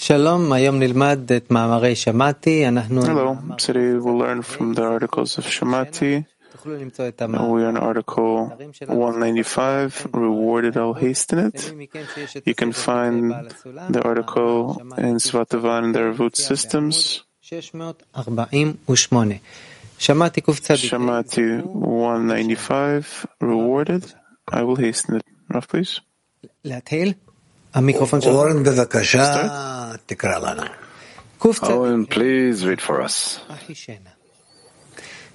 שלום, היום נלמד את מאמרי שמעתי. אנחנו... Hello, today we'll learn from the articles of Shamati. תוכלו למצוא את We are in article 195, Rewarded I'll Hasten It. You can find the article in Svatavan and the Revut systems. 648. שמעתי קצת... Shamati 195, Rewarded, I will hasten it. Raf, please. Oren, bevakasha. Owen, please read for us.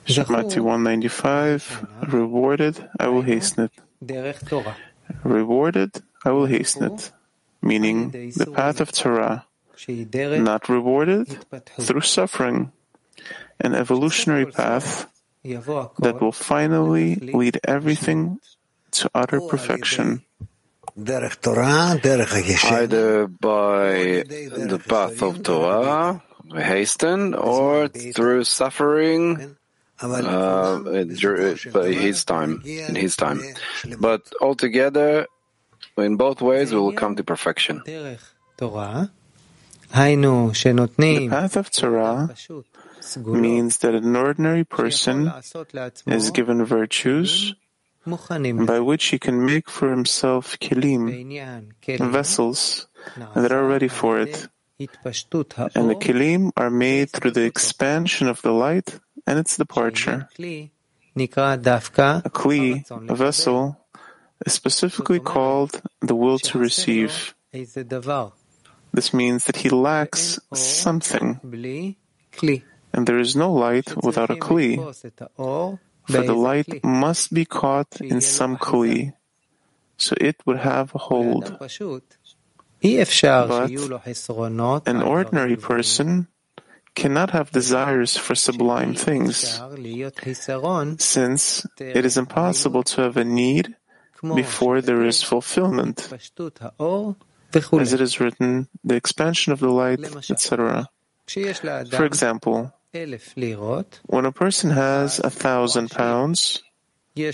Shamati 195, rewarded, I will hasten it. Rewarded, I will hasten it, meaning the path of Torah. Not rewarded, through suffering, an evolutionary path that will finally lead everything to utter perfection either by the path of Torah, hasten, or through suffering uh, uh, uh in his time, in his time. But altogether, in both ways, we will come to perfection. The path of Torah means that an ordinary person is given virtues by which he can make for himself kelim, vessels that are ready for it. And the kelim are made through the expansion of the light and its departure. A kli, a vessel, is specifically called the will to receive. This means that he lacks something. And there is no light without a kli for the light must be caught in some kli, so it would have a hold. But an ordinary person cannot have desires for sublime things, since it is impossible to have a need before there is fulfillment, as it is written, the expansion of the light, etc. For example, when a person has a thousand pounds, he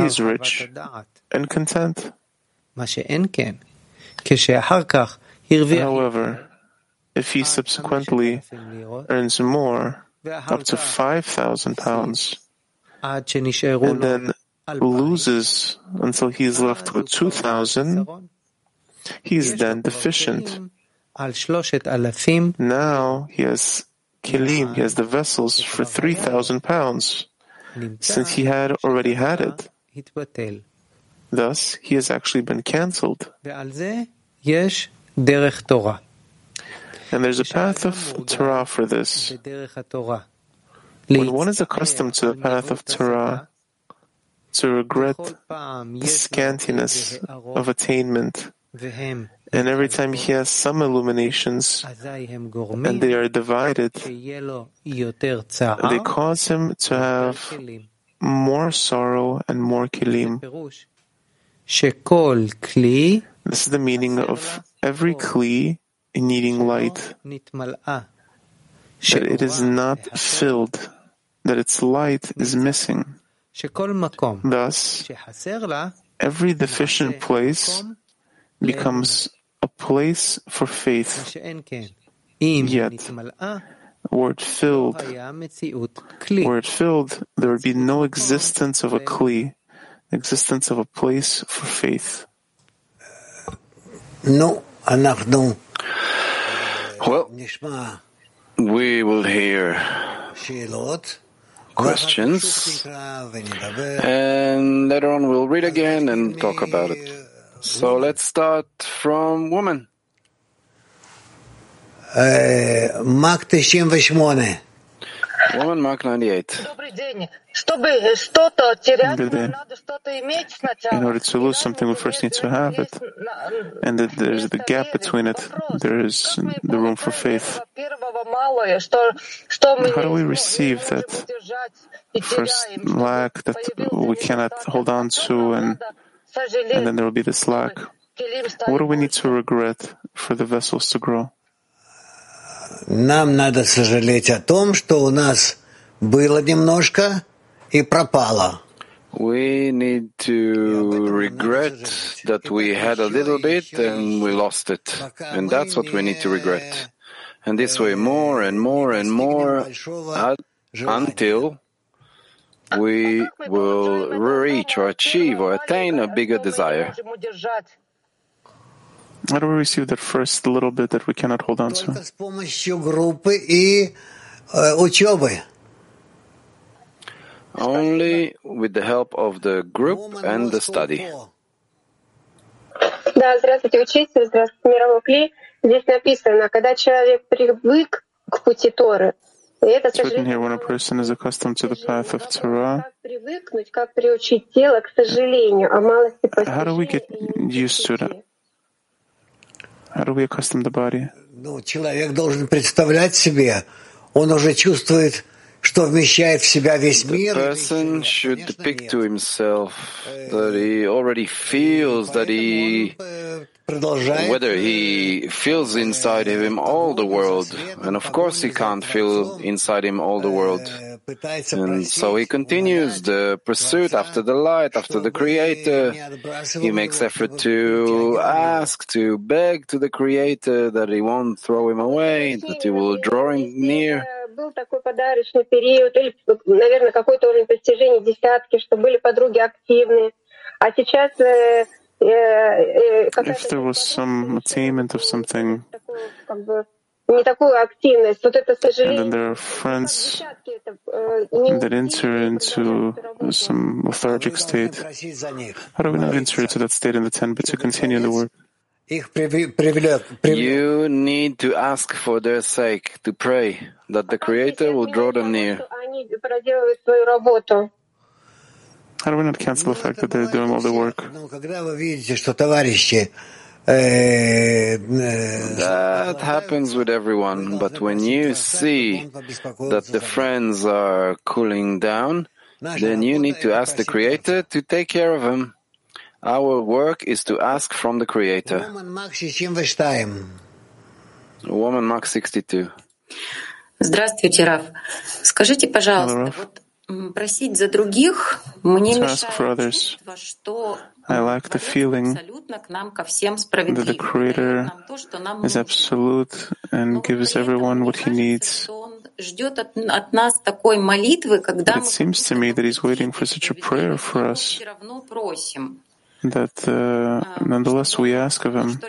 is rich and content. However, if he subsequently earns more, up to 5,000 pounds, and then loses until he is left with 2,000, he is then deficient. Now he has kelim, he has the vessels for 3,000 pounds, since he had already had it. Thus, he has actually been cancelled. And there's a path of Torah for this. When one is accustomed to the path of Torah, to regret the scantiness of attainment, and every time he has some illuminations and they are divided, they cause him to have more sorrow and more kelim. This is the meaning of every kli needing light, that it is not filled, that its light is missing. Thus, every deficient place becomes a place for faith. Yet, were it filled, were it filled, there would be no existence of a kli, existence of a place for faith. No, well, we will hear questions, and later on we'll read again and talk about it. So let's start from woman. Uh, Woman Mark 98. In order to lose something, we first need to have it. And there's the gap between it. There is the room for faith. How do we receive that first lack that we cannot hold on to and And then there will be this lack. Келим стали What do we need больше. to regret for the vessels to grow? Нам надо сожалеть о том, что у нас было немножко и пропало. We need to regret that we had a little bit and we lost it. And that's what we need to regret. And this way, more and more and more at, until we will reach or achieve or attain a bigger desire. How do we receive that first little bit that we cannot hold on Только to? с помощью группы и э, учебы. Only with the help of the group and the study. Да, здравствуйте, учитель, здравствуйте, мировой клей. Здесь написано, когда человек привык к пути Торы, и это, It's written here when a person is accustomed to the path of Torah, как привыкнуть, как приучить тело к сожалению о малости How do we get постижения и used to it? неприятии. how do we accustom the body? Ну, человек должен представлять себе, он уже чувствует, что вмещает в себя весь The мир. или person еще should нет? Конечно, depict нет. to himself that he already feels that he Поэтому он, э, продолжает whether he feels inside of him all the world. And of course he can't feel inside him all the world. э, пытается And просить, so he continues the pursuit after the light, after the Creator. He makes effort to ask, to beg to the Creator that he won't throw him away, that he will draw him near. Если Был такой подарочный период, или, наверное, какой-то уровень постижения десятки, что были подруги активные. А сейчас э, э, э, какая-то if there was some attainment of something, and then there are friends that enter into some lethargic state. How do we not enter into that state in the tent, but to continue the work? You need to ask for their sake, to pray that the Creator will draw them near. How do we not cancel the fact that they're doing all the work? Ну, когда вы видите, что товарищи э, э, That happens with everyone, but when you see that the friends are cooling down, then you need to ask the Creator to take care of them. Our work is to ask from the Creator. Роман Мак 62. Woman Mark 62. Здравствуйте, Раф. Скажите, пожалуйста, Hello, Raf. вот to ask for others. I like the feeling that the Creator is absolute and gives everyone what he needs. But it seems to me that he's waiting for such a prayer for us. that uh, nonetheless we ask of him for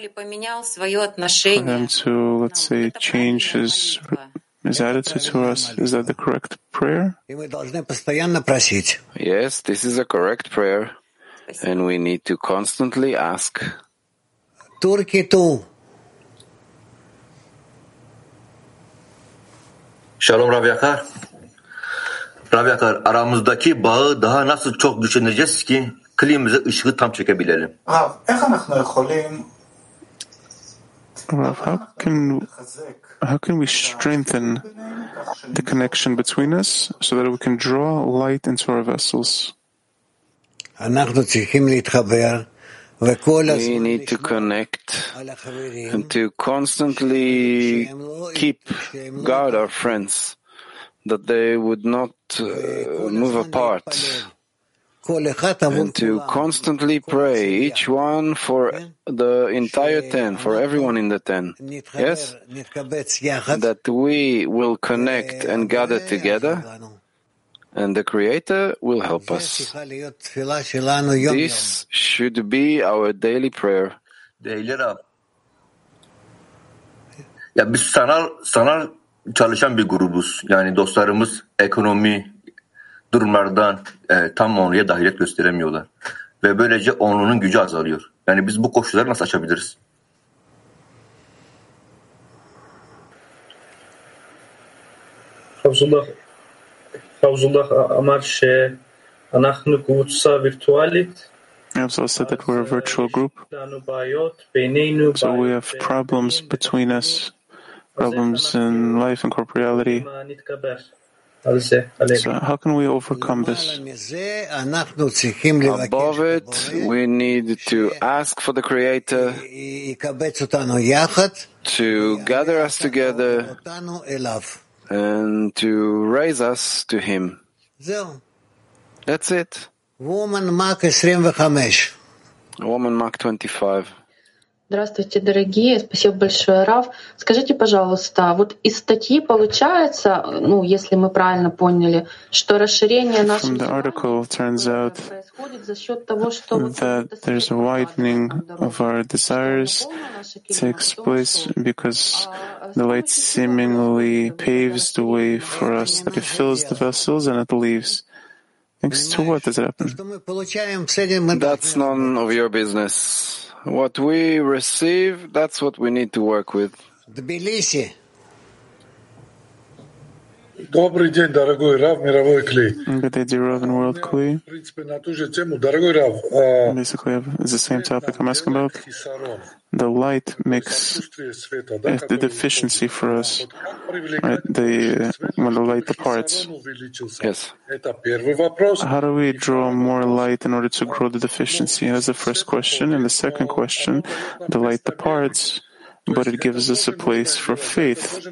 him to, let's say, change his his attitude to us, is that the correct prayer? Yes, this is a correct prayer. And we need to constantly ask. Turkitu. Shalom Rav Yakar. Rav Yakar aramızdaki bağı daha nasıl çok düşüneceğiz ki klimize ışığı tam çekebilelim? Rav, how can how can we strengthen the connection between us so that we can draw light into our vessels? We need to connect and to constantly keep God our friends, that they would not uh, move apart and to constantly pray, each one for the entire ten, for everyone in the ten. Yes? That we will connect and gather together, and the Creator will help us. This should be our daily prayer. Daily Ya biz sanal sanal çalışan bir grubuz. Yani dostlarımız ekonomi durumlardan e, tam onluya dahilet gösteremiyorlar. Ve böylece onlunun gücü azalıyor. Yani biz bu koşulları nasıl açabiliriz? Havzullah, Havzullah Amar şey, anahnu kuvutsa virtualit, I said that we're a virtual group. So we have problems between us, problems in life and corporeality. So how can we overcome this? Above it, we need to ask for the Creator to gather us together and to raise us to Him. That's it. Woman Mark 25. Woman Mark 25. Здравствуйте, дорогие. Спасибо большое, Рав. Скажите, пожалуйста, вот из статьи получается, ну, если мы правильно поняли, что расширение From наших the article, it turns out происходит за счет того, что that there's a widening of our desires takes place because the light seemingly paves the way for us, that it fills the vessels and it leaves. Thanks to what does it happen? That's none of your business. What we receive, that's what we need to work with. Добрый день, дорогой Рав, мировой клей. Good day, dear Rav and World Kli. В принципе, на ту же тему, дорогой Рав, а, Basically, it's the same topic I'm asking about. хисарон, The light makes отсутствие света, да, is the который deficiency for us, вот как привлекать right? The свет, when the light чтобы departs. хисарон увеличился? Yes. Это первый вопрос. How do we draw more light in order to grow the deficiency? That's the first question. And the second question, the light departs, but it gives us a place for faith.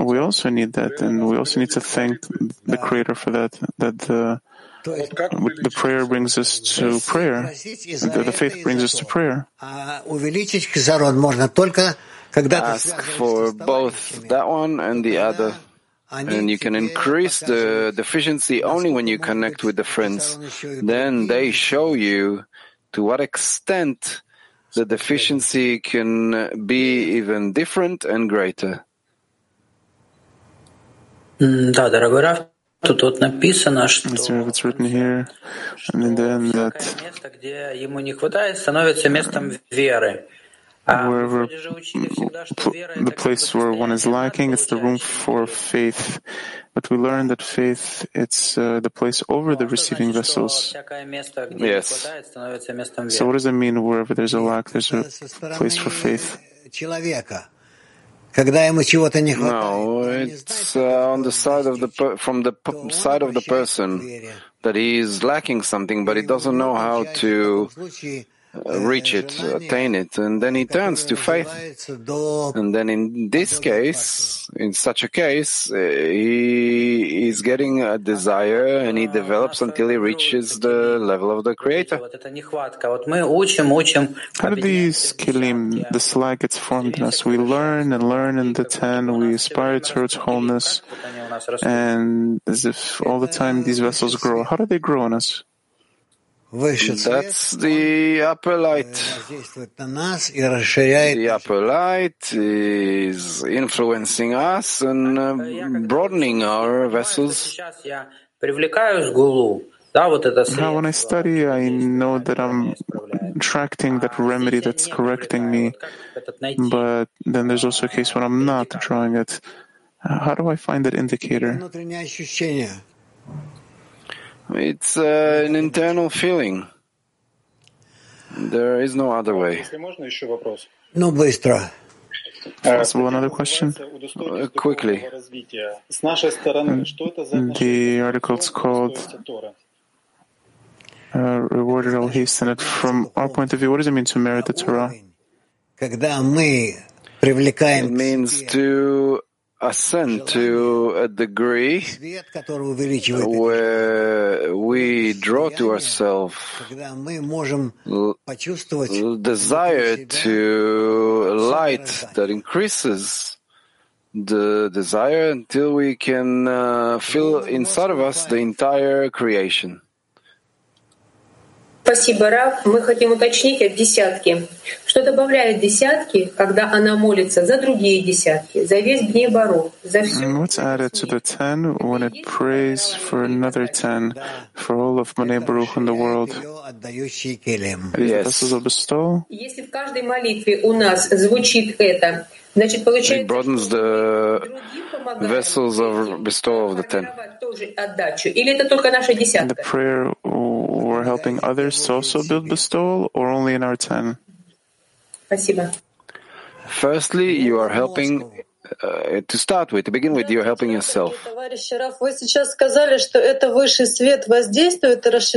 We also need that, and we also need to thank the Creator for that, that the, the prayer brings us to prayer, the, the faith brings us to prayer. Ask for both that one and the other. And you can increase the deficiency only when you connect with the friends. Then they show you to what extent the deficiency can be even different and greater. М, Да, дорогой Раф, тут вот написано, что Mr. It's written here, and then that место, где ему не хватает, становится местом веры. wherever the place where one is lacking, it's the room for faith. But we learn that faith, it's uh, the place over the receiving vessels. Yes. So what does it mean wherever there's a lack, there's a place for faith? No, it's uh, on the side of the per- from the p- side of the person that he is lacking something, but he doesn't know how to reach it, attain it, and then he turns to faith. And then in this case, in such a case, uh, he is getting a desire and he develops until he reaches the level of the Creator. How do these kelim, the slack, it's formed in us? We learn and learn in the Ten. we aspire towards wholeness, and as if all the time these vessels grow. How do they grow in us? That's the upper light. The upper light is influencing us and uh, broadening our vessels. Now, when I study, I know that I'm attracting that remedy that's correcting me, but then there's also a case when I'm not drawing it. How do I find that indicator? внутреннее ощущение. It's uh, an internal feeling. There is no other way. Если можно, еще вопрос. Ну, быстро. Possible another question? Uh, quickly. развития. С нашей стороны, что это за The article is called Тора? uh, Rewarded I'll Hasten It. From our point of view, what does it mean to merit the Torah? Когда мы It привлекаем means to ascend to a degree where we draw to ourselves desire to light that increases the desire until we can uh, feel inside of us the entire creation. Спасибо, Раф. Мы хотим уточнить от десятки. Что добавляет десятки, когда она молится за другие десятки, за весь Бней Барух, за все what's added to the ten when it prays for another ten for all of Bnei Baruch in the world? Yes. Если в каждой молитве у нас звучит это, It broadens the vessels of bestowal of the ten. In the prayer, we're helping others to also build bestowal, or only in our ten? Firstly, you are helping uh, to start with, to begin with, you're helping yourself. You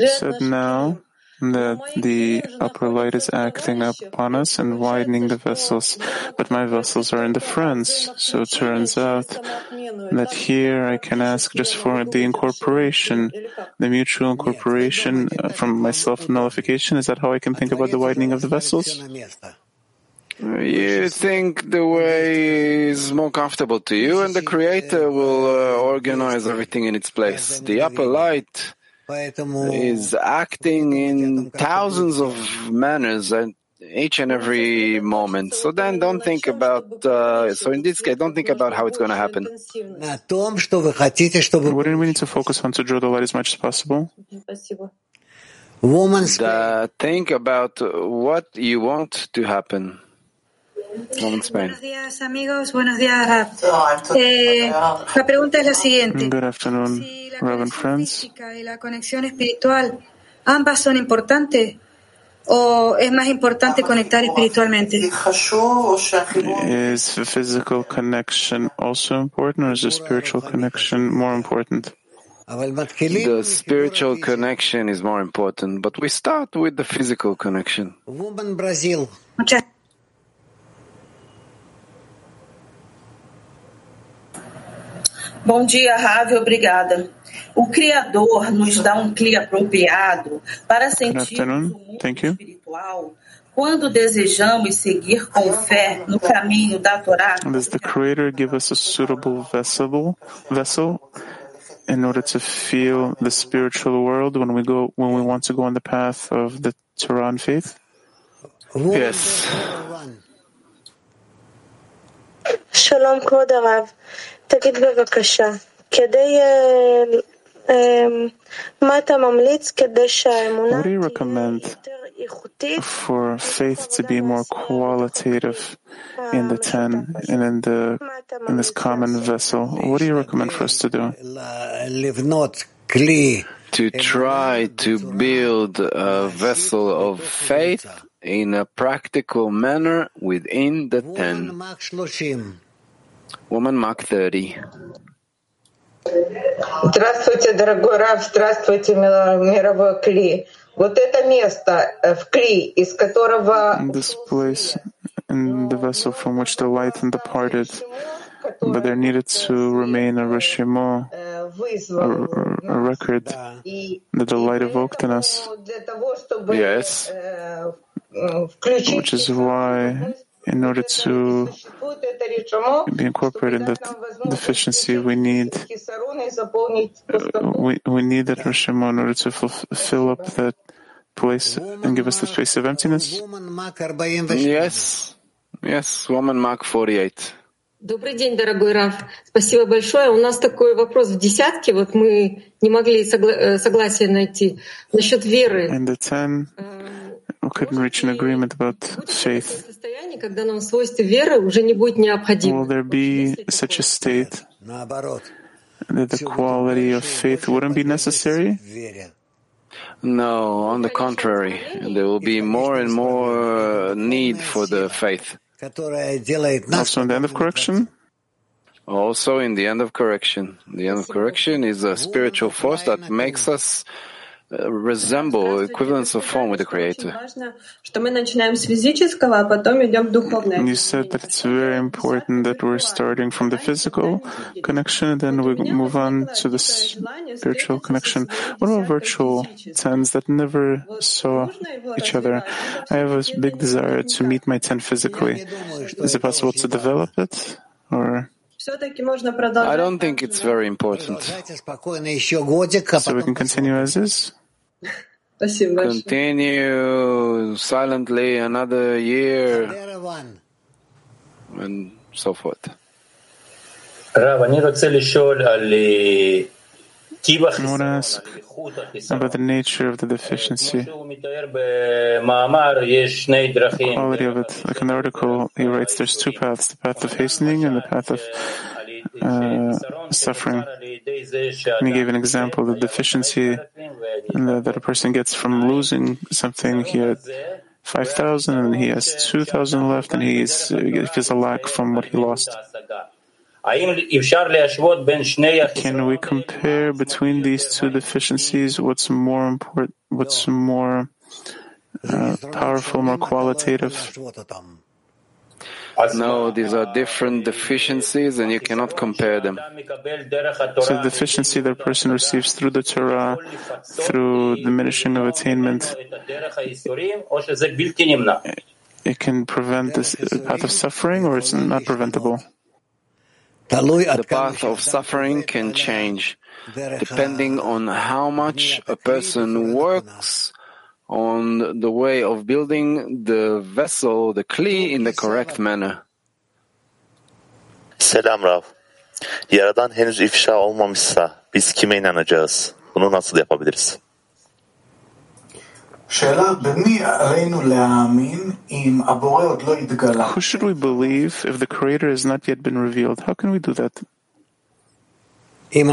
said now that the upper light is acting upon us and widening the vessels, but my vessels are in the friends. So it turns out that here I can ask just for the incorporation, the mutual incorporation from my self nullification. Is that how I can think about the widening of the vessels? You think the way is more comfortable to you, and the Creator will uh, organize everything in its place. The upper light is acting in thousands of manners at each and every moment. So then don't think about, uh, so in this case, don't think about how it's going to happen. Wouldn't we need to focus on to draw the light as much as possible? Uh, think about what you want to happen. Woman Spain. Buenos días, amigos. Buenos días, Rab. Eh, la pregunta es la siguiente. Good afternoon, Si la Reverend conexión friends. física y la conexión espiritual, ¿ambas son importantes? ¿O es más importante conectar espiritualmente? Eh, is the physical connection also important, or is the spiritual connection more important? The spiritual connection is more important, but we start with the physical connection. Muchas Bom dia, Rave, obrigada. O Criador nos dá um cli apropriado para sentir o mundo espiritual quando desejamos seguir com fé no caminho da Torá. Does the Creator give us a suitable vessel, vessel in order to feel the spiritual world when we go when we want to go on the path of the Torah and faith? Yes. Shalom, Kodorav. תגיד בבקשה, כדי, אה, אה, מה אתה ממליץ כדי שהאמונה What do you recommend for faith to be more qualitative in the ten and in the in this common vessel? What do you recommend for us to do? To try to build a vessel of faith in a practical manner within the ten. Woman Mark 30. Здравствуйте, дорогой Рав, здравствуйте, мила- мировой Кли. Вот это место э, в Кли, из которого This place in the vessel from which the light departed, but there needed to remain a reshimo, a, a record that the light evoked in us. Yes. э, м, включить which is why, in order to вот это решимо, be incorporated in that deficiency, we need кислород и заполнить we, we need that Rishima in order to fulf- fill up that place and give us the space of emptiness. Yes. Yes, woman Mark 48. Добрый день, дорогой Раф. Спасибо большое. У нас такой вопрос в десятке. Вот мы не могли согла- э, согласия найти насчет веры. And the ten, we couldn't reach an agreement about faith? Will there be such a state that the quality of faith wouldn't be necessary? No, on the contrary, there will be more and more need for the faith. Also, in the end of correction? Also, in the end of correction. The end of correction is a spiritual force that makes us resemble equivalence of form with the Creator. And you said that it's very important that we're starting from the physical connection, and then we move on to the spiritual connection. What about virtual tens that never saw each other? I have a big desire to meet my ten physically. Is it possible to develop it, or? I don't think it's very important. So we can continue as is? Continue silently another year and so forth. I want to ask about the nature of the deficiency, the quality of it. Like in the article, he writes there's two paths the path of hastening and the path of uh, suffering. And he gave an example of the deficiency that a person gets from losing something he had. 5,000 and he has 2,000 left and he's, he feels uh, a lack from what he lost. Can we compare between these two deficiencies? What's more important? What's more uh, powerful, more qualitative. No, these are different deficiencies and you cannot compare them. So the deficiency that a person receives through the Torah, through diminishing of attainment, it can prevent this path of suffering or it's not preventable. The path of suffering can change depending on how much a person works on the way of building the vessel, the kli, in the correct manner. Selam Rav. Yaradan henüz ifşa olmamışsa biz kime inanacağız? Bunu nasıl yapabiliriz? Who should we believe if the Creator has not yet been revealed? How can we do that? If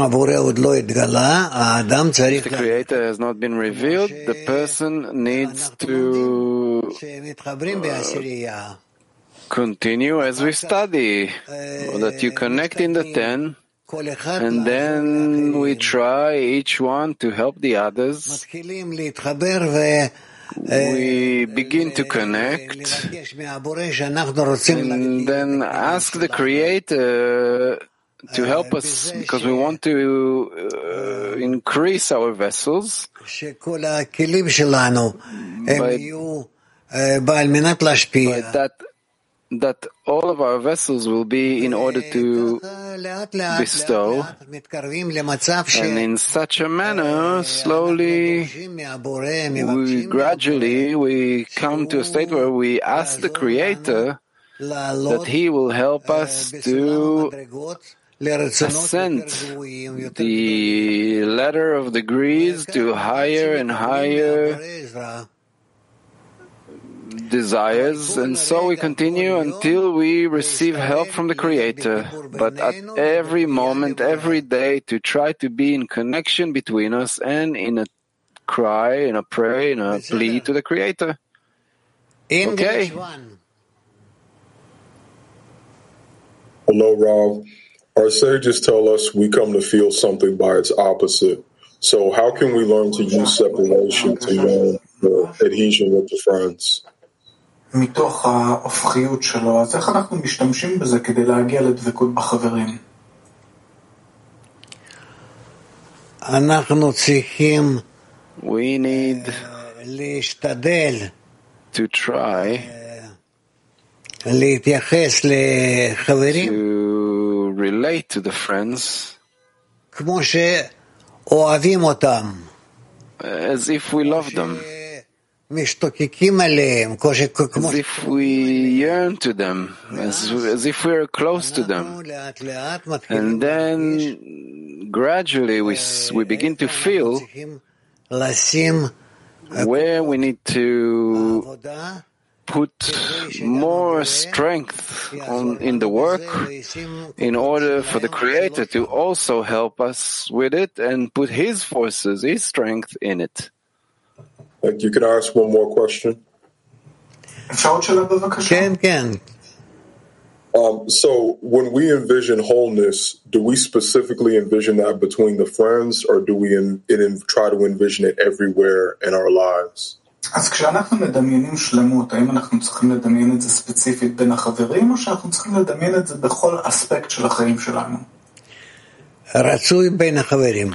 the Creator has not been revealed, the person needs to uh, continue as we study, that you connect in the ten, and then we try each one to help the others. We begin to connect and then ask the Creator to help us because we want to uh, increase our vessels. By, by that, that all of our vessels will be in order to bestow, and in such a manner, slowly, we gradually, we come to a state where we ask the Creator that He will help us to ascend the ladder of degrees to higher and higher desires, and so we continue until we receive help from the Creator. But at every moment, every day, to try to be in connection between us and in a cry, in a prayer, in a plea to the Creator. Okay. Hello, Rob. Our sages tell us we come to feel something by its opposite. So, how can we learn to use separation to learn the adhesion with the friends? מתוך ההופכיות שלו, אז איך אנחנו משתמשים בזה כדי להגיע לדבקות בחברים? אנחנו צריכים We need להשתדל to try להתייחס לחברים to relate to the friends כמו שאוהבים אותם, as if we love them, As if we yearn to them, as, as if we are close to them. And then gradually we, we begin to feel where we need to put more strength on, in the work in order for the Creator to also help us with it and put His forces, His strength in it. Like you can ask one more question. אפשר עוד שאלה בבקשה? כן, כן. Um, so when we envision wholeness, do we specifically envision that between the friends, or do we in, in, try to envision it everywhere in our lives? אז כשאנחנו מדמיינים שלמות, האם אנחנו צריכים לדמיין את זה ספציפית בין החברים, או שאנחנו צריכים לדמיין את זה בכל אספקט של החיים שלנו? רצוי בין החברים.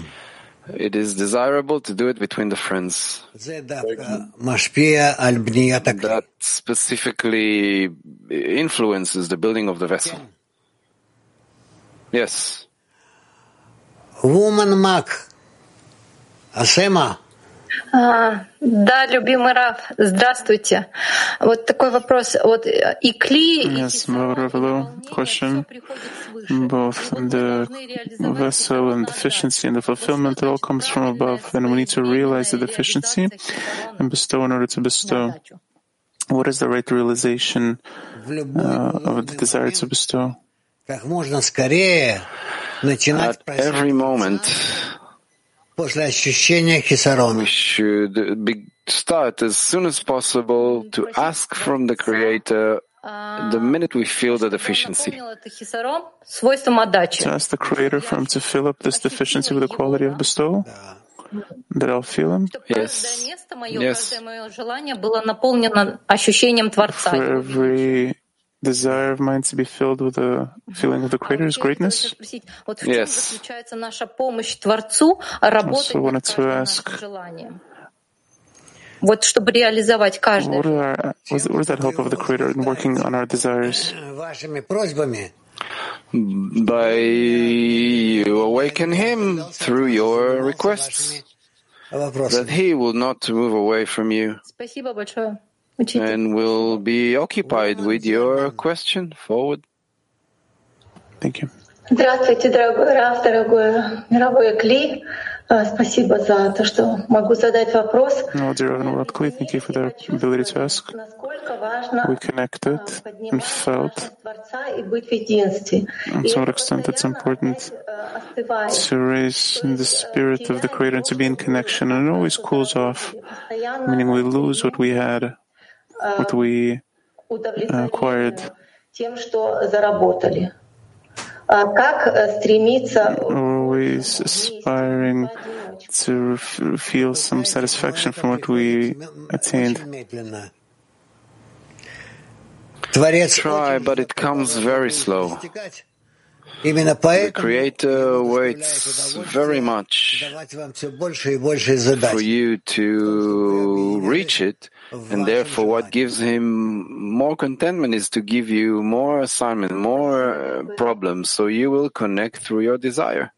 It is desirable to do it between the friends. That specifically influences the building of the vessel. Yes. Woman Mak, Asema. А, да, любимый Раф, здравствуйте. Вот такой вопрос. Вот э, и кли, и Yes, Mavravalo, question. Both the vessel and deficiency and the fulfillment, it all comes from above, and we need to realize the deficiency and bestow in order to bestow. What is the right realization uh, of the desire to bestow? Как можно скорее начинать At every moment, после ощущения хисарона. we should be, start as soon as possible to ask from the Creator the minute we feel the deficiency. To ask the Creator for him to fill up this deficiency with the quality of bestowal? That I'll feel him? Yes. yes. For every desire of mine to be filled with a feeling of the Creator's greatness. Спросить, вот в чем Yes. заключается наша помощь Творцу работать Also над wanted to каждым ask, нашим желанием? Вот чтобы реализовать каждое what, are our, what is- what is that help of the Creator in working on our desires? вашими просьбами By you awaken him through your requests, that he will not move away from you Спасибо большое, учитель. and will be occupied with your question forward. Thank you. Здравствуйте, дорогой Раф, дорогой мировой Кли. А, Спасибо за то, что могу задать вопрос. Oh, dear Heavenly Lord Kli, thank you for the ability to ask. Насколько важно We connected and felt Творца и быть в единстве. and to what extent it's important Остывает. to raise the spirit of the Creator and to be in connection, and it always cools off, meaning we lose what we had, what we э, acquired. Always э, aspiring to feel some satisfaction from what we attained. Try, but it comes very slow. The Creator waits very much for you to reach it and therefore, what gives him more contentment is to give you more assignment, more uh, problems, so you will connect through your desire.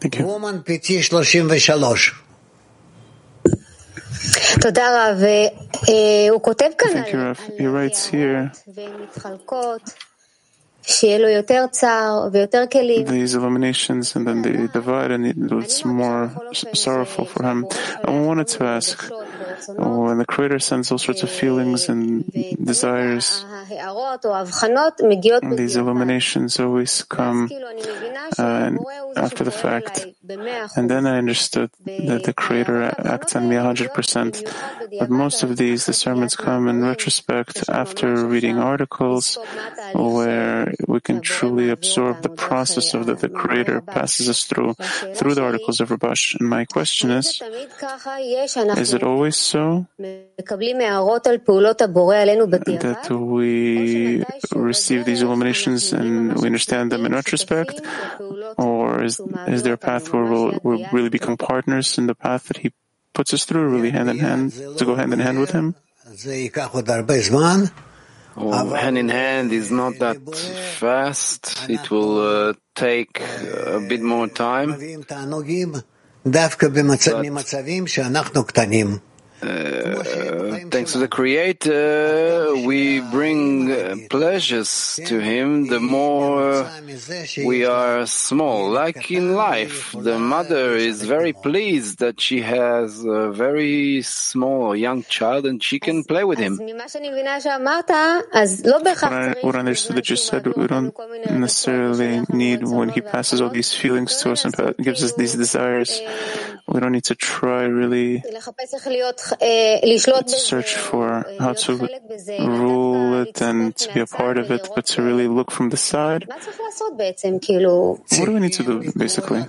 Thank you. Woman PT 33. Thank you, Rav. He writes here these illuminations and then they divide and it looks more sorrowful for him. I wanted to ask, when oh, the Creator sends all sorts of feelings and desires, these illuminations always come uh, after the fact. And then I understood that the Creator acts on me 100%. But most of these discernments come in retrospect after reading articles where we can truly absorb the process of that the Creator passes us through, through the articles of Rabash. And my question is, is it always so that we receive these illuminations and we understand them in retrospect? Or is, is there a path where we'll, we'll really become partners in the path that He puts us through, really hand in hand, to go hand in hand with Him? hand in hand is not that fast. It will uh, take a bit more time. But uh, thanks to the Creator, we bring uh, pleasures to Him the more we are small. Like in life, the mother is very pleased that she has a very small young child and she can play with him. I, what I understood that you said, we don't necessarily need when He passes all these feelings to us and gives us these desires. We don't need to try really search for how to rule it and to be a part of it, but to really look from the side. What do we need to do, basically?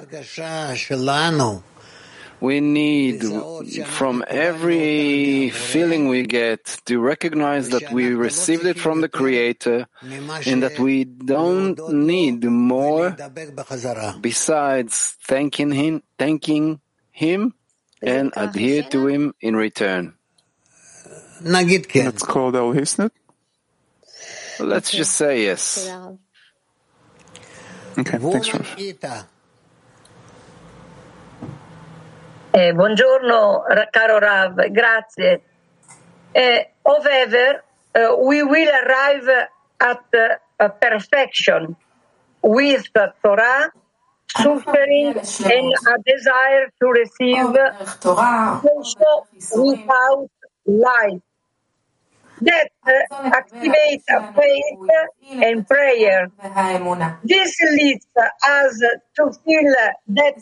We need from every feeling we get to recognize that we received it from the Creator and that we don't need more besides thanking Him, thanking Him and adhere to him in return. That's called Al Hisnet? Let's just say yes. Okay, thanks, Rav. Eh, buongiorno, caro Rav, grazie. Eh, however, uh, we will arrive at uh, perfection with the Torah suffering, and a desire to receive also without life. That uh, activates faith and prayer. This leads us to feel that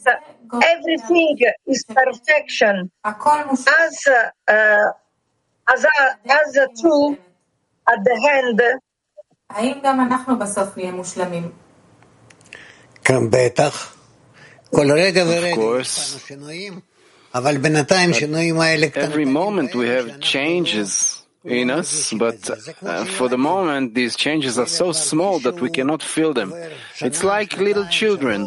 everything is perfection as uh, as a, as a true at the end. האם גם אנחנו בסוף נהיה מושלמים? Of course, at every moment we have changes in us, but uh, for the moment these changes are so small that we cannot feel them. It's like little children.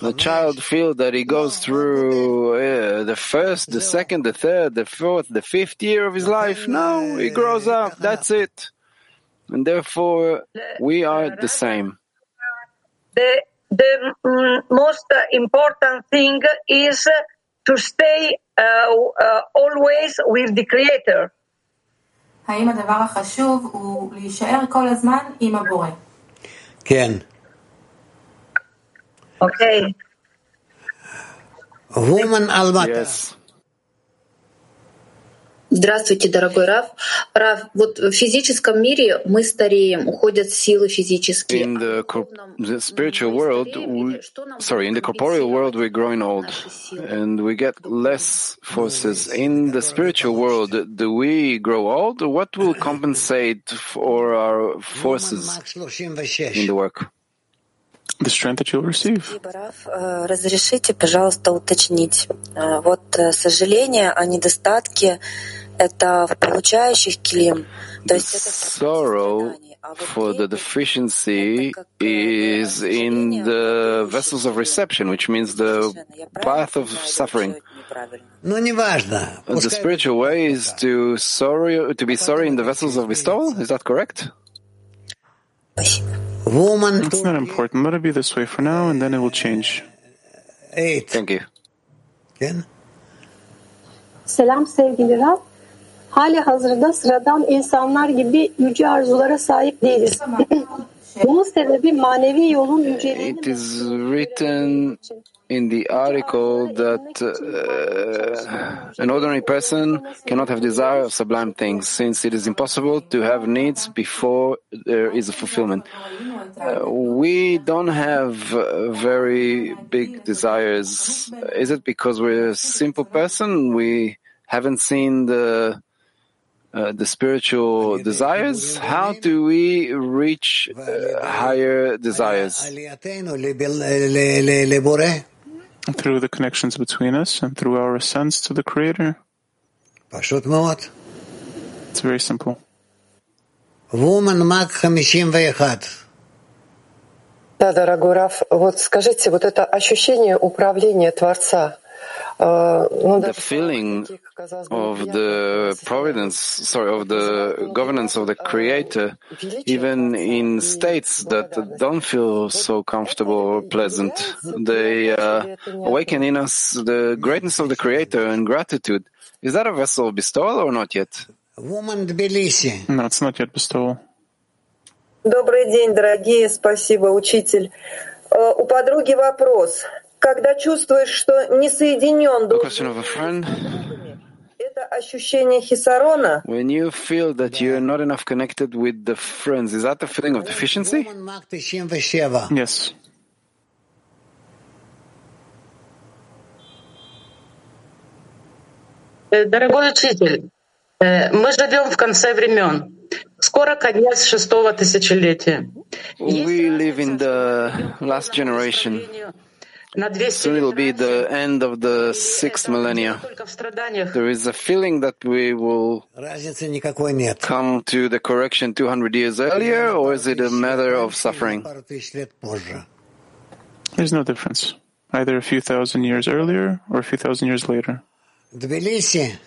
The child feels that he goes through uh, the first, the second, the third, the fourth, the fifth year of his life. Now he grows up. That's it. And therefore, we are the same The, the mm, most important thing is to stay uh, uh, always with the Creator. האם הדבר החשוב הוא להישאר כל הזמן עם הבורא? כן. אוקיי. Woman Almata. Yes. Здравствуйте, дорогой Раф. Раф, вот в физическом мире мы стареем, уходят силы физические. In the, cor- the spiritual world, we, sorry, in the corporeal world, we're growing old and we get less forces. In the spiritual world, do we grow old? What will compensate for our forces in the work? The strength that you'll receive. Спасибо, Раф. Э, Разрешите, пожалуйста, уточнить. Э, Вот э, сожаление о недостатке — это в получающих килим, то есть это Sorrow for the deficiency is in the vessels of reception, which means the path of suffering. Ну, неважно. The spiritual way is to sorry to be sorry in the vessels of bestowal. Is that correct? Woman It's not important. Let it be this way for now, and then it will change. eight. Thank you. כן? Selam sevgili Rab. Hali hazırda sıradan insanlar gibi yüce arzulara sahip değiliz. Bunun sebebi manevi yolun yüceliğini It is written in the article that uh, an ordinary person cannot have desire of sublime things, since it is impossible to have needs before there is a fulfillment. Uh, we don't have uh, very big desires. Is it because we're a simple person? We haven't seen the uh, the spiritual desires, how do we reach uh, higher desires? Through the connections between us and through our ascents to the Creator. It's very simple. Woman Mag 51. Да, дорогой Раф, вот скажите, вот это ощущение управления Творца, э, the feeling of the providence, sorry, of the governance of the Creator, even in states that don't feel so comfortable or pleasant, they uh, awaken in us the greatness of the Creator and gratitude. Is that a vessel of bestowal or not yet? Woman Тбилиси. No, it's not yet bestowal. Добрый день, дорогие, спасибо, учитель. Э, У подруги вопрос. Когда чувствуешь, что не соединен A дух, question of a friend. это ощущение хисарона? When you feel that you're not enough connected with the friends, is that a feeling of deficiency? Мак 97. Yes. Э, Дорогой учитель, э, мы живем в конце времен. Скоро конец шестого тысячелетия. We live in the last generation. На 200 Soon it will be the end of the sixth millennia. только в страданиях. There is a feeling that we will Разницы никакой нет. come to the correction 200 years earlier, or is it a matter of suffering? Пару тысяч лет позже. There's no difference. Either a few thousand years earlier or a few thousand years later. Тбилиси.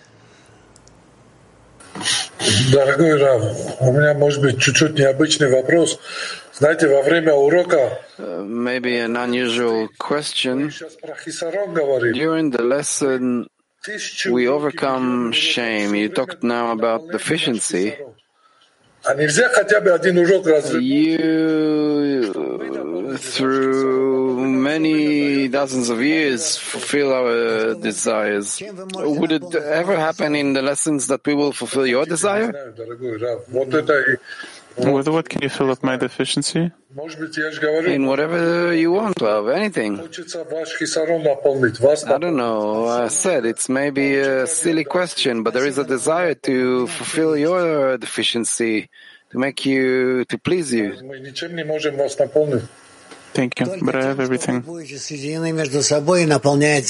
Дорогой Рав, у меня может быть чуть-чуть необычный вопрос. uh, maybe an unusual question. During the lesson, we overcome shame. You talked now about deficiency. You, through many dozens of years, fulfill our desires. Would it ever happen in the lessons that we will fulfill your desire? With what can you fill up my deficiency? In whatever you want, love anything. I don't know. I said it's maybe a silly question, but there is a desire to fulfill your deficiency, to make you, to please you. Thank you, but I have everything.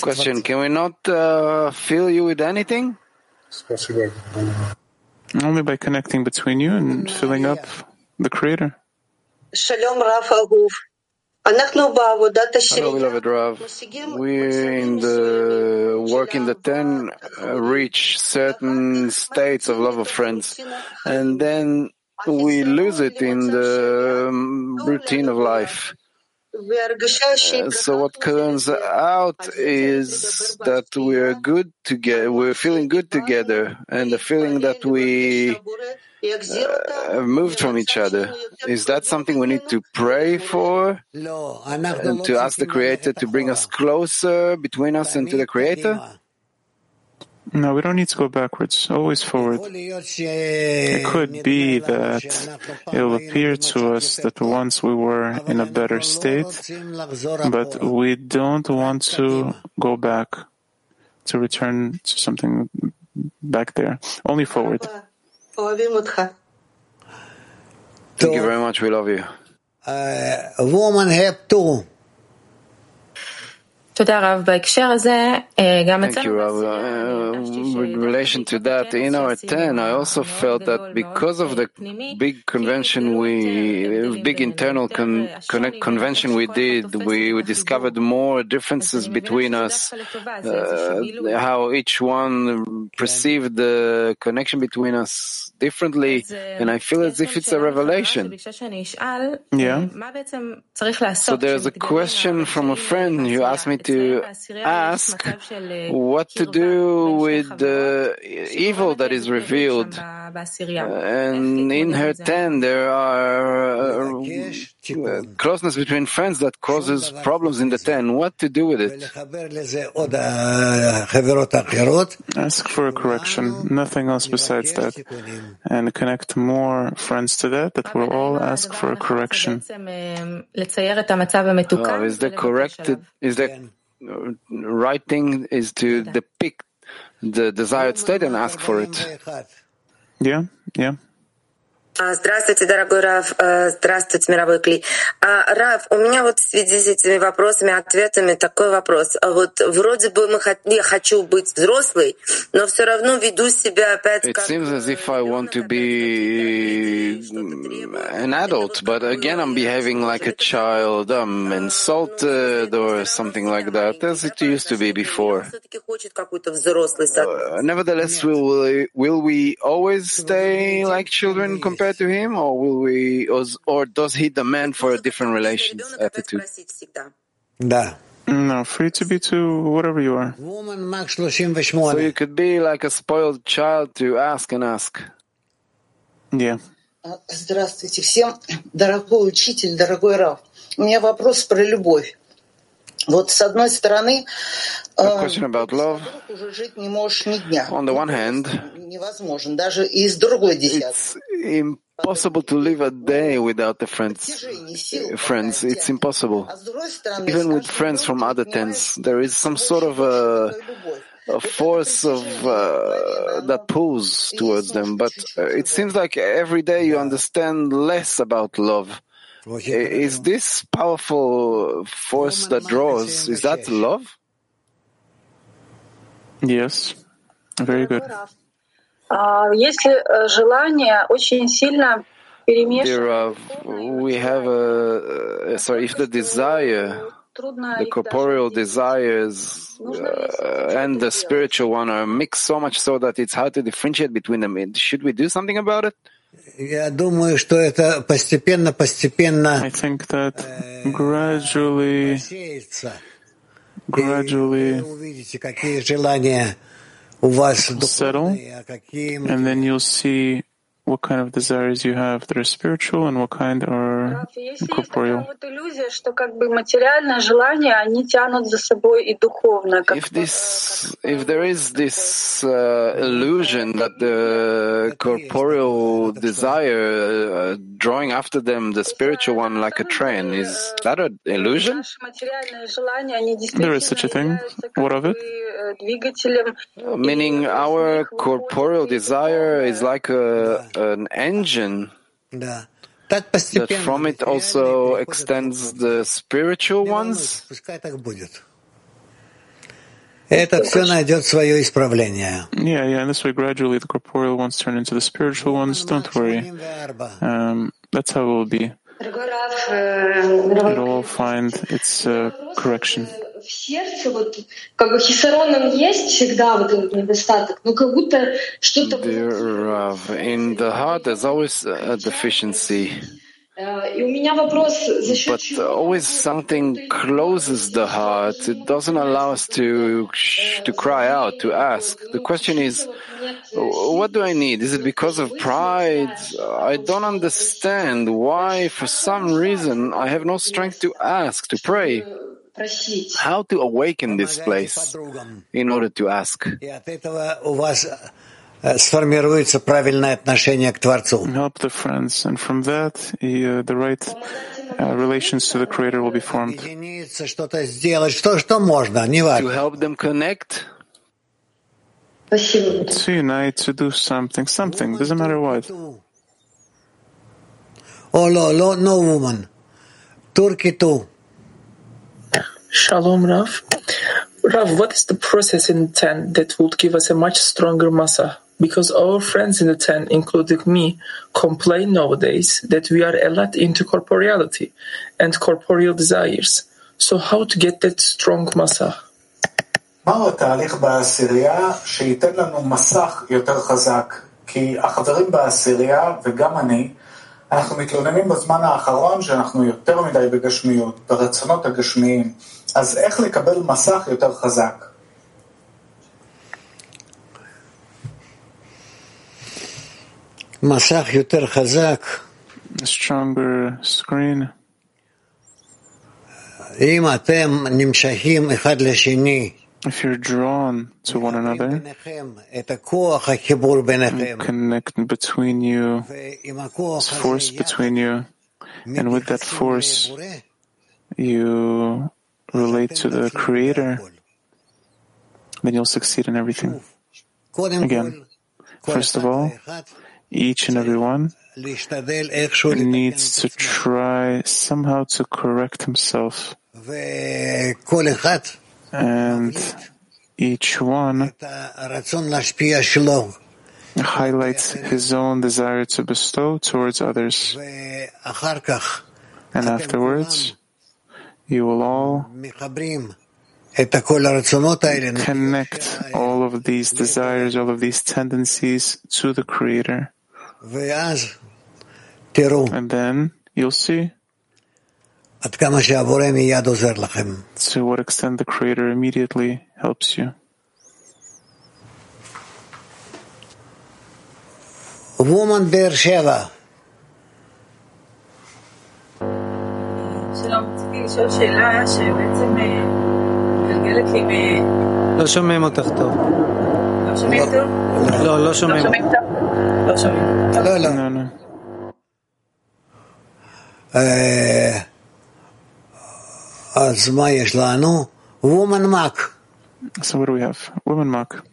Question, can we not uh, fill you with anything? Only by connecting between you and mm, filling up the Creator. Shalom, Hello, beloved Rav. We in the work in the ten uh, reach certain states of love of friends, and then we lose it in the um, routine of life. Uh, so what comes out is that we are good together, we're feeling good together, and the feeling that we uh, moved from each other. Is that something we need to pray for? And to ask the Creator to bring us closer between us and to the Creator? No, we don't need to go backwards, always forward. It could be that it will appear to us that once we were in a better state, but we don't want to go back, to return to something back there, only forward. Thank you very much. We love you. woman have two. Thank you, Rav. Uh, with relation to that, in our 10, I also felt that because of the big convention we, big internal con, connect convention we did, we, we discovered more differences between us, uh, how each one perceived the connection between us differently, and I feel as if it's a revelation. Yeah. So there's a question from a friend who asked me to ask what to do with the evil that is revealed. And in her 10, there are uh, closeness between friends that causes problems in the 10. What to do with it? Ask for a correction, nothing else besides that. And connect more friends to that, that will all ask for a correction. Uh, is the correct, is the right thing is to depict the desired state and ask for it. Yeah, yeah. Здравствуйте, дорогой Рав. Здравствуйте, мировой Кли. Рав, у меня вот в связи с этими вопросами, ответами такой вопрос. Вот вроде бы мы, я хочу быть взрослой, но все равно веду себя опять It seems as if I want to be an adult, but again I'm behaving like a child. I'm insulted or something like that, as it used to be before. Uh, nevertheless, will we, will we always stay like children compared to him, or will we, or, or does he demand for a different relations attitude? Да. No, free to be to whatever you are. So you could be like a spoiled child to ask and ask. Yeah. Здравствуйте всем, дорогой учитель, дорогой Раф. У меня вопрос про любовь. A question about love. On the one hand, it's impossible to live a day without the friends. Э, friends, it's impossible. Even with friends from other tens, there is some sort of a, a force of uh, that pulls towards them. But uh, it seems like every day you understand less about love. Is this powerful force that draws, is that love? Yes. Very good. We have a, э, sorry, if the desire, the corporeal desires uh, and the spiritual one are mixed so much so that it's hard to differentiate between them. Should we do something about it? Я думаю, что это постепенно, постепенно I think that gradually, gradually вы увидите, какие желания у вас settle, духовные, а какие and then you'll see what kind of desires you have that are spiritual and what kind are If this, if there is this uh, illusion that the corporeal desire uh, drawing after them the spiritual one like a train, is that an illusion? There is such a thing. What of it? Uh, meaning, our corporeal desire is like a, an engine that from it also extends the spiritual ones? Yeah, yeah, and this way gradually the corporeal ones turn into the spiritual ones. Don't worry. Um, that's how it will be. It will find its uh, correction в сердце вот как бы хисароном есть всегда вот этот недостаток, но как будто что-то... In the heart there's always a deficiency. И у меня вопрос, за счет But always something closes the heart. It doesn't allow us to to cry out, to ask. The question is, what do I need? Is it because of pride? I don't understand why, for some reason, I have no strength to ask, to pray. how to awaken this place in order to ask. Help the friends, and from that, э, the right э, relations to the Creator will be formed. To help them connect. To unite, to do something, something, doesn't matter what. Oh, no, no, no woman. Turkey too. Shalom, Rav. Rav, what is the process in the ten that would give us a much stronger masach? Because our friends in the ten, including me, complain nowadays that we are a lot into corporeality and corporeal desires. So how to get that strong masach? מהו התהליך בעשירייה שייתן לנו יותר חזק? כי החברים בעשירייה, וגם אני, אנחנו מתלוננים בזמן האחרון שאנחנו יותר מדי בגשמיות, ברצונות הגשמיים. אז איך לקבל מסך יותר חזק? מסך יותר חזק. stronger screen. אם אתם נמשכים אחד לשני, If you're drawn to one another, את הכוח החיבור ביניכם, connect between you, this force between you, and with that force, you relate to the Creator, then you'll succeed in everything. Again, first of all, each and every one needs to try somehow to correct himself. And each one highlights his own desire to bestow towards others. And afterwards, you will all connect all of these desires, all of these tendencies to the Creator. And then you'll see to what extent the Creator immediately helps you. Woman Beersheba. לשאול שאלה שבעצם מתגלגלת לי מ... לא שומעים אותך טוב. לא שומעים טוב? לא, לא שומעים. לא שומעים טוב? לא שומעים. לא, לא. אז מה יש לנו? Woman Mac. So what do we have? Woman Mac.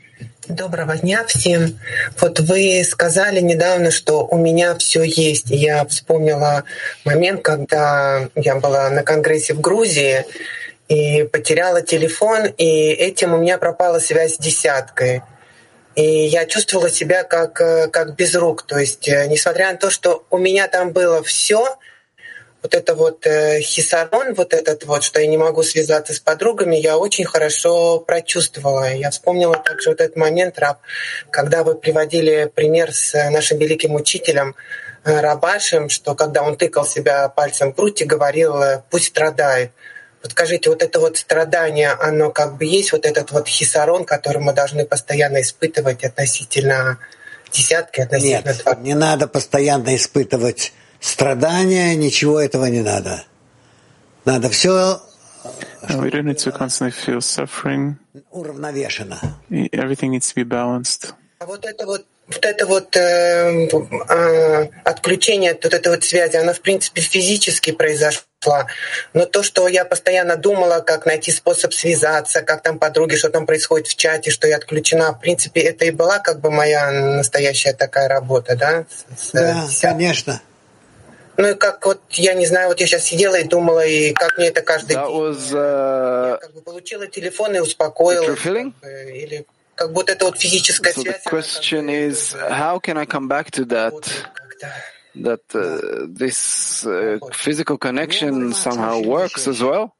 Доброго дня всем. Вот вы сказали недавно, что у меня все есть. Я вспомнила момент, когда я была на конгрессе в Грузии и потеряла телефон, и этим у меня пропала связь с десяткой. И я чувствовала себя как, как без рук. То есть, несмотря на то, что у меня там было все, вот это вот э, хисарон, вот этот вот, что я не могу связаться с подругами, я очень хорошо прочувствовала. Я вспомнила также вот этот момент, Раб, когда вы приводили пример с нашим великим учителем э, Рабашем, что когда он тыкал себя пальцем в грудь и говорил «пусть страдает». Вот скажите, вот это вот страдание, оно как бы есть вот этот вот хисарон, который мы должны постоянно испытывать относительно десятки, относительно... Нет, не надо постоянно испытывать страдания, ничего этого не надо. Надо все we don't need to constantly feel suffering. уравновешено. Everything needs to be balanced. А вот это вот вот это вот э, э, отключение вот этой вот связи, оно в принципе физически произошла. Но то, что я постоянно думала, как найти способ связаться, как там подруги, что там происходит в чате, что я отключена, в принципе, это и была как бы моя настоящая такая работа, да? С, да, конечно. Ну и как вот, я не знаю, вот я сейчас сидела и думала, и как мне это каждый That день. was uh, Я как бы получила телефон и успокоилась. Или как будто это вот физическая So the связь. question is, how can I come back to that? That uh, this uh, physical connection somehow works as well?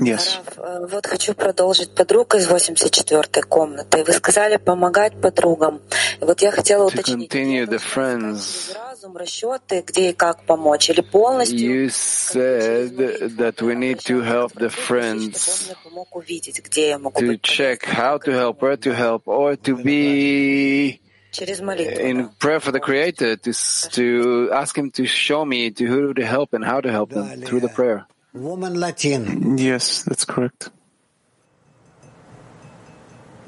Yes. Э, Вот хочу продолжить подруга из 84-й комнаты. Вы сказали помогать подругам. И вот я хотела To уточнить, continue the friends, разум, расчеты, где и как помочь, или полностью you said that we need to help the friends помог увидеть, где я могу to быть check how to help, where to help, or to be через молитву. in prayer for the Creator, to, s- to ask Him to show me to who to help and how to help them through the prayer. Woman Latin. Yes, that's correct.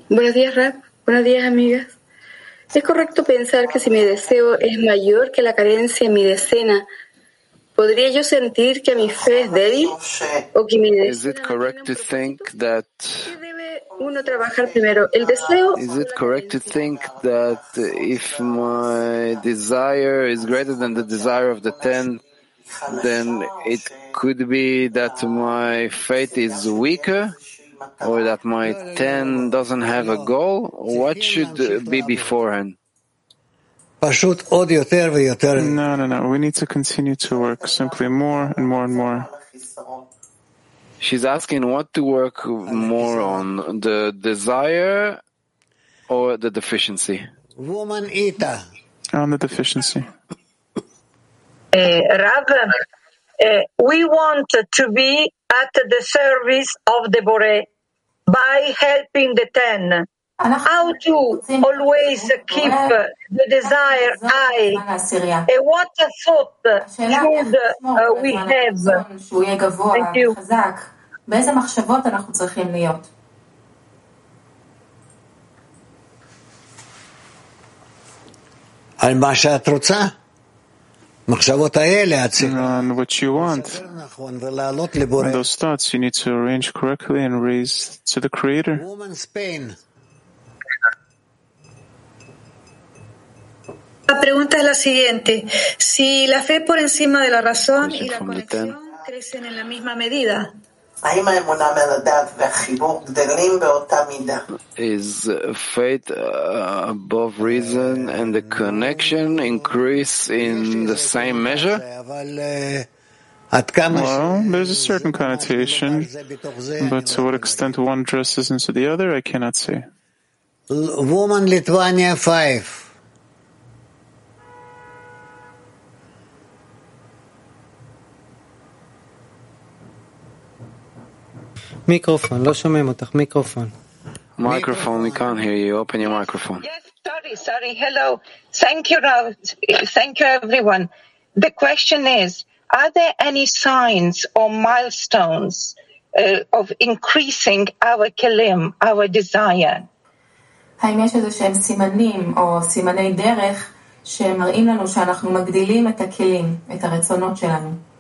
Buenos días, Rap. Buenos días, amigas. ¿Es correcto pensar que si mi deseo es mayor que la carencia en mi decena, podría yo sentir que mi fe es débil? ¿O que mi Is deseo it correct to think that debe uno trabajar primero? ¿El deseo Is it correct to think that if my desire is greater than the desire of the ten, then it Could be that my faith is weaker or that my 10 doesn't have a goal? What should be beforehand? No, no, no. We need to continue to work simply more and more and more. She's asking what to work more on the desire or the deficiency? Woman Ita. On the deficiency. Eh, we want to be at the service of the Bore by helping the ten. How to always keep the desire high, and what thought should uh, we have? שהוא יהיה גבוה Thank you. וחזק. באיזה מחשבות אנחנו צריכים להיות? על מה שאת רוצה. And what you want, those thoughts, you need to arrange and raise. La pregunta es la siguiente. Si la fe por encima de la razón y la conexión crecen en la misma medida, Is uh, faith uh, above reason and the connection increase in the same measure? Well, there's a certain connotation, but to what extent one dresses into the other, I cannot say. Woman Lithuania 5. מיקרופון, לא שומעים אותך, מיקרופון. Microphone, we can't hear you. Open your microphone. Sorry, sorry. Hello. Thank you, Rav. Thank you, everyone. The question is, are there any signs or milestones uh, of increasing our kelim, our desire? האם יש איזה שהם סימנים או סימני דרך שמראים לנו שאנחנו מגדילים את הכלים, את הרצונות שלנו?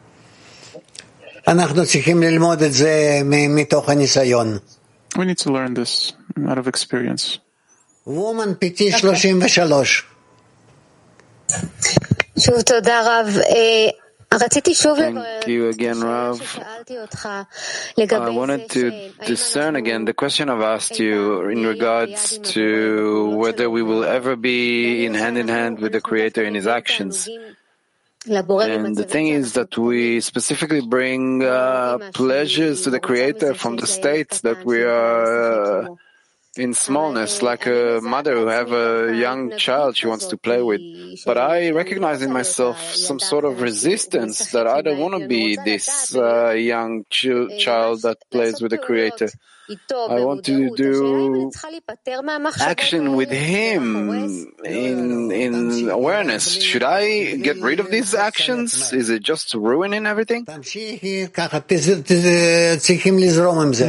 אנחנו צריכים ללמוד את זה מ- מתוך הניסיון. We need to learn this out of experience. וומן PT 33. שוב תודה רב. אה, רציתי שוב לברר, Thank you again, Rav. שאלתי אותך I לגבי wanted to discern again the question I've asked you in regards to whether we will ever be in hand in hand with the Creator in His actions. And the thing is that we specifically bring uh, pleasures to the Creator from the state that we are uh, in smallness, like a mother who have a young child she wants to play with. But I recognize in myself some sort of resistance that I don't want to be this uh, young ch- child that plays with the Creator. I want to do action with him in, in awareness. Should I get rid of these actions? Is it just ruining everything?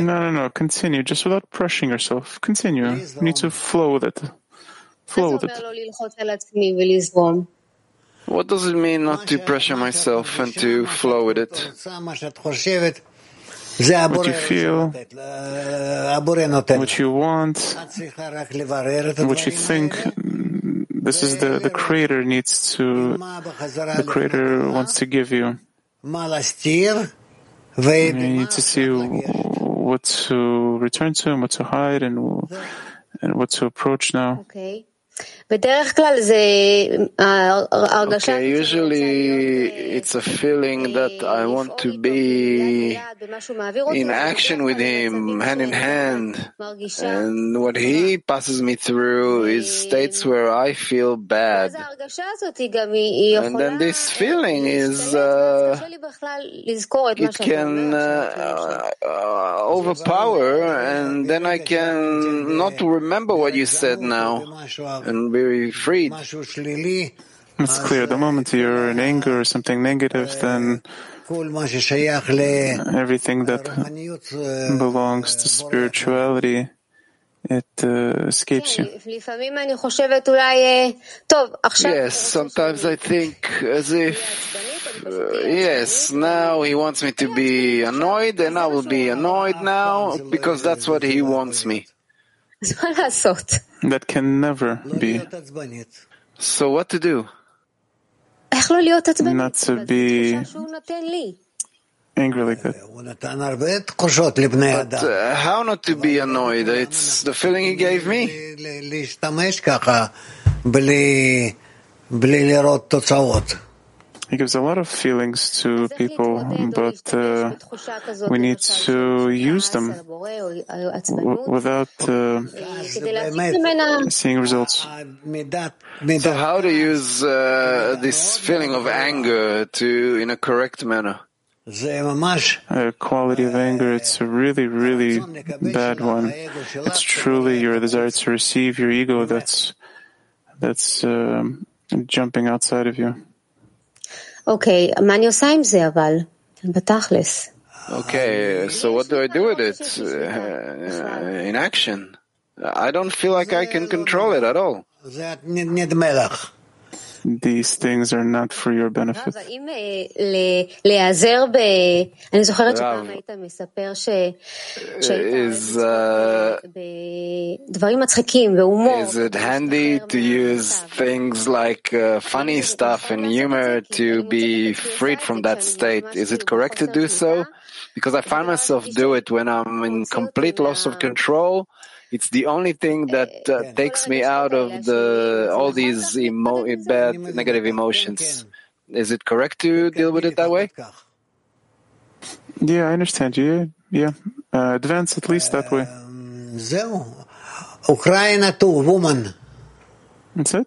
No, no, no. Continue. Just without pressing yourself. Continue. You need to flow with it. Flow with it. What does it mean not to pressure myself and to flow with it? what you feel, what you want, what you think. This is the, the Creator needs to, the Creator wants to give you. You need to see what to return to and what to hide and, and what to approach now. Okay. Okay, usually it's a feeling that I want to be in action with him, hand in hand. And what he passes me through is states where I feel bad. And then this feeling is, uh, it can uh, uh, overpower, and then I can not remember what you said now and be freed. It's clear. The moment you're in anger or something negative, then everything that belongs to spirituality, it uh, escapes you. Yes, sometimes I think as if, uh, yes, now he wants me to be annoyed, and I will be annoyed now because that's what he wants me. That can never be. So what to do? Not to be angry like that. But uh, how not to be annoyed? It's the feeling he gave me. He gives a lot of feelings to people, but uh, we need to use them w- without uh, seeing results. So how to use uh, this feeling of anger to in a correct manner? A quality of anger, it's a really, really bad one. It's truly your desire to receive your ego that's that's um, jumping outside of you. אוקיי, מה אני עושה עם זה אבל? בתכלס. Okay, so what do I do with it uh, in action? I don't feel like I can control it at all. these things are not for your benefit. Is, uh, is it handy to use things like uh, funny stuff and humor to be freed from that state? Is it correct to do so? Because I find myself do it when I'm in complete loss of control it's the only thing that uh, takes me out of the all these emo- bad negative emotions. Is it correct to deal with it that way? Yeah, I understand you. Yeah, uh, advance at least that way. Ukraine too, woman. That's it.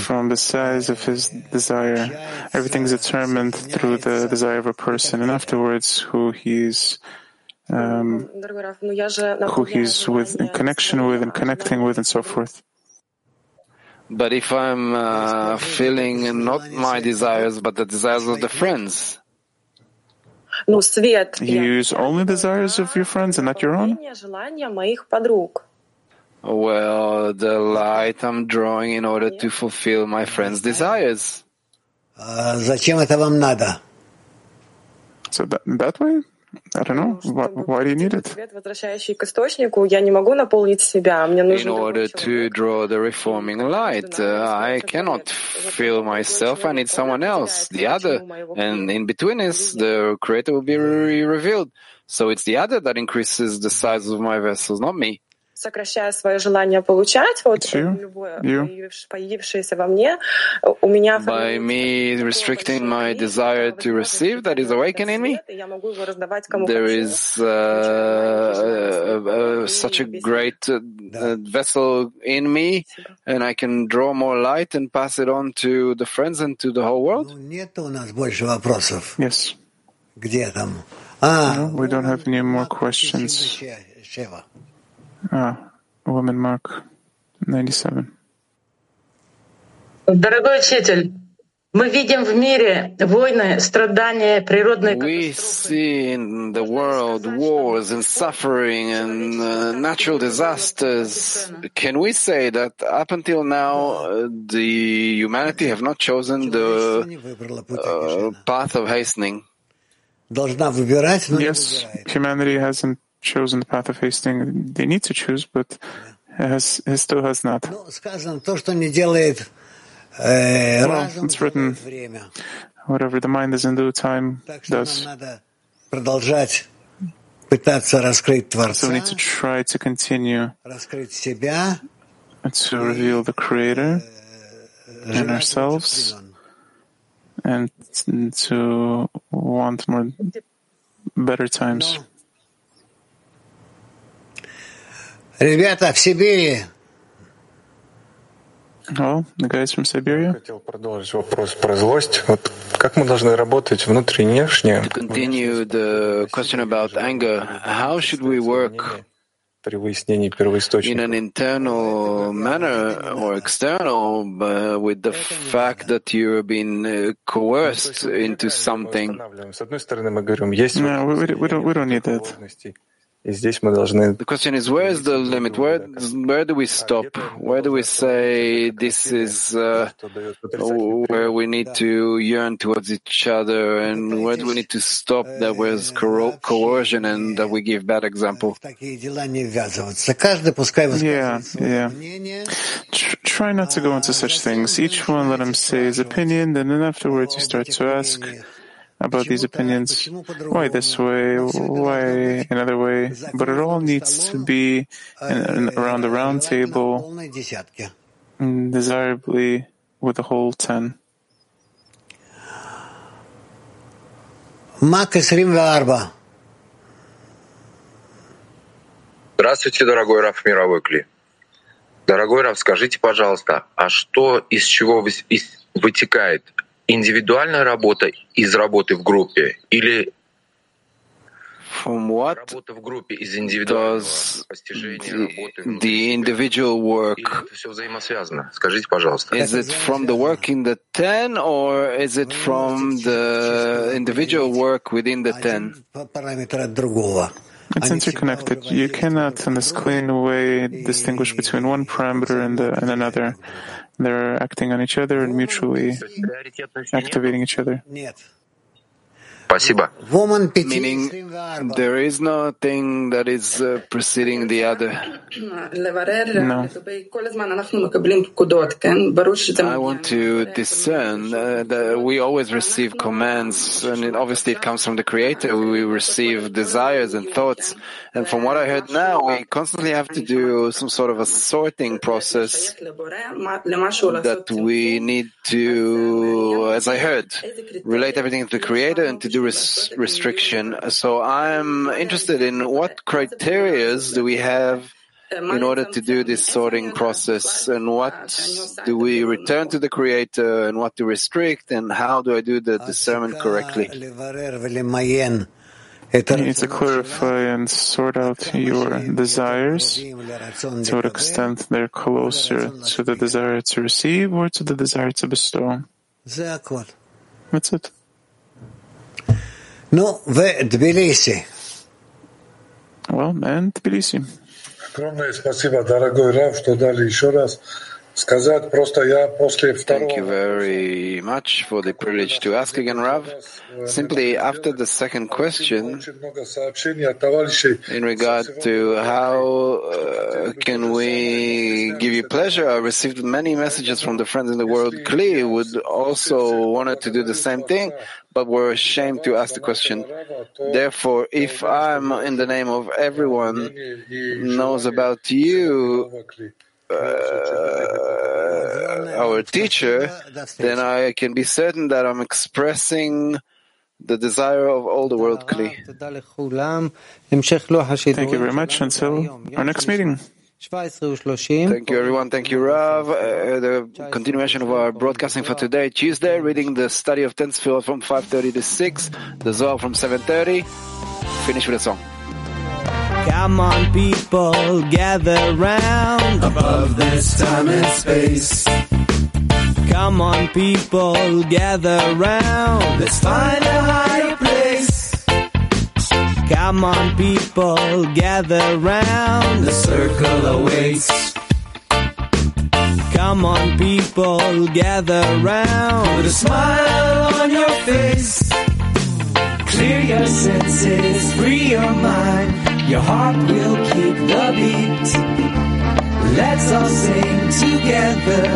from the size of his desire. Everything is determined through the desire of a person, and afterwards, who he is. Um, who he's with in connection with and connecting with and so forth. But if I'm uh, feeling not my desires, but the desires of the friends, you use only desires of your friends and not your own? Well, the light I'm drawing in order to fulfill my friend's desires. So that, that way? I don't know. Why, why do you need it? In order to draw the reforming light, uh, I cannot fill myself. I need someone else, the other. And in between is the Creator will be re- revealed. So it's the other that increases the size of my vessels, not me. Сокращая свое желание получать, вот you. любое You. появивш- появившееся во мне, у меня By me restricting my desire to receive that is awakening me, there is uh, uh, uh, such a great uh, uh, vessel in me, and I can draw more light and pass it on to the friends and to the whole world. Нет у нас больше вопросов. Yes. Где там? А, No, we don't have any more questions. Шева. Ah, woman mark 97. Дорогой учитель, Мы видим в мире войны, страдания, природные We see in the world wars and suffering and uh, natural disasters. Can we say that up until now uh, the humanity have not chosen the uh, path of hastening? Yes, humanity hasn't chosen the path of hastening. They need to choose, but it, has, still has not. Well, it's written, whatever the mind doesn't do, time does. So we need to try to continue to reveal the Creator in ourselves and to want more better times. Ребята, в Сибири Oh, the guys from Siberia. Хотел продолжить вопрос про злость. Вот как мы должны работать внутренне, внешне? To continue the question about anger, how should we work при выяснении первоисточника? in an internal manner or external uh, with the fact that you're being uh, coerced into something? С одной стороны, мы говорим, есть No, we, we, we, don't, we don't need that. The question is, where is the limit? Where, where do we stop? Where do we say this is uh, where we need to yearn towards each other, and where do we need to stop that was coercion and that we give bad example? Yeah, yeah. Try not to go into such things. Each one let him say his opinion, and then afterwards you start to ask about these opinions. Why this way? Why another way? But it all needs to be in, around the round table, desirably with the whole ten. Мак 24. Здравствуйте, дорогой Раф Мировой Кли. Дорогой Раф, скажите, пожалуйста, а что из чего из- вытекает? Индивидуальная работа из работы в группе или From what does the, the individual work? Is it from the work in the ten, or is it from the individual work within the ten? It's interconnected. You cannot, in this clean way, distinguish between one parameter and, the, and another. They're acting on each other and mutually activating each other. Спасибо. Meaning, there is nothing that is uh, preceding the other. No. I want to discern uh, that we always receive commands, and it, obviously it comes from the Creator. We receive desires and thoughts, and from what I heard now, we constantly have to do some sort of a sorting process that we need to, as I heard, relate everything to the Creator and to res- restriction. So I'm interested in what criteria do we have in order to do this sorting process and what do we return to the creator and what to restrict and how do I do the discernment correctly? You need to clarify and sort out your desires to what extent they're closer to the desire to receive or to the desire to bestow. That's it. Ну, в Тбилиси. Well, and Тбилиси. Огромное спасибо, дорогой Рав, что дали еще раз Thank you very much for the privilege to ask again, Rav. Simply after the second question, in regard to how uh, can we give you pleasure, I received many messages from the friends in the world. Kli would also wanted to do the same thing, but were ashamed to ask the question. Therefore, if I'm in the name of everyone knows about you, uh, our teacher, then I can be certain that I'm expressing the desire of all the world, Kli. Thank you very much. Until our next meeting. Thank you, everyone. Thank you, Rav. Uh, the continuation of our broadcasting for today, Tuesday, reading the study of Ten Sefirot from 5.30 to 6, the Zohar from 7.30. Finish with a song. Come on, people, gather round above this time and space. Come on, people, gather round. Let's find a higher place. Come on, people, gather round. The circle awaits. Come on, people, gather round. Put a smile on your face. Clear your senses, free your mind. Your heart will keep the beat. Let's all sing together.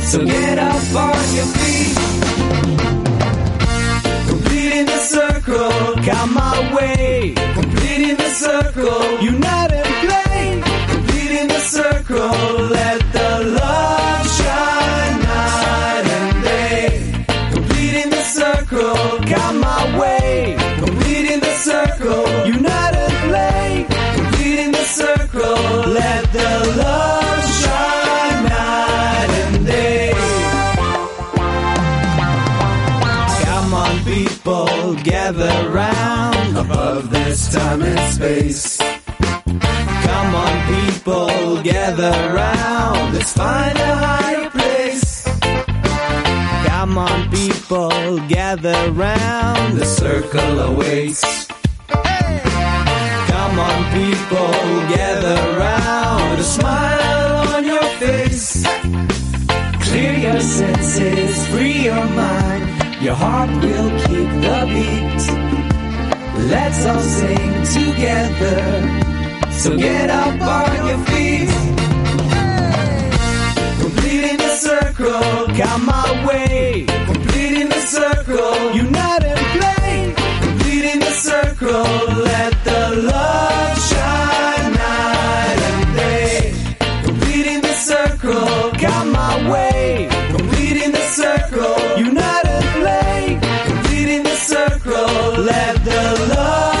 So get up on your feet. Completing the circle, come my way. Completing the circle, unite and play. Completing the circle, let the love shine night and day. Completing the circle, come my way. Completing the circle, this time and space. Come on, people, gather round. Let's find a higher place. Come on, people, gather round. The circle awaits. Come on, people, gather round. A smile on your face. Clear your senses, free your mind. Your heart will keep the beat. Let's all sing together. So get up on your feet. Completing the circle, got my way. Completing the circle, unite and play. Completing the circle, let the love shine night and day. Completing the circle, got my way. Completing the circle, unite. Let the love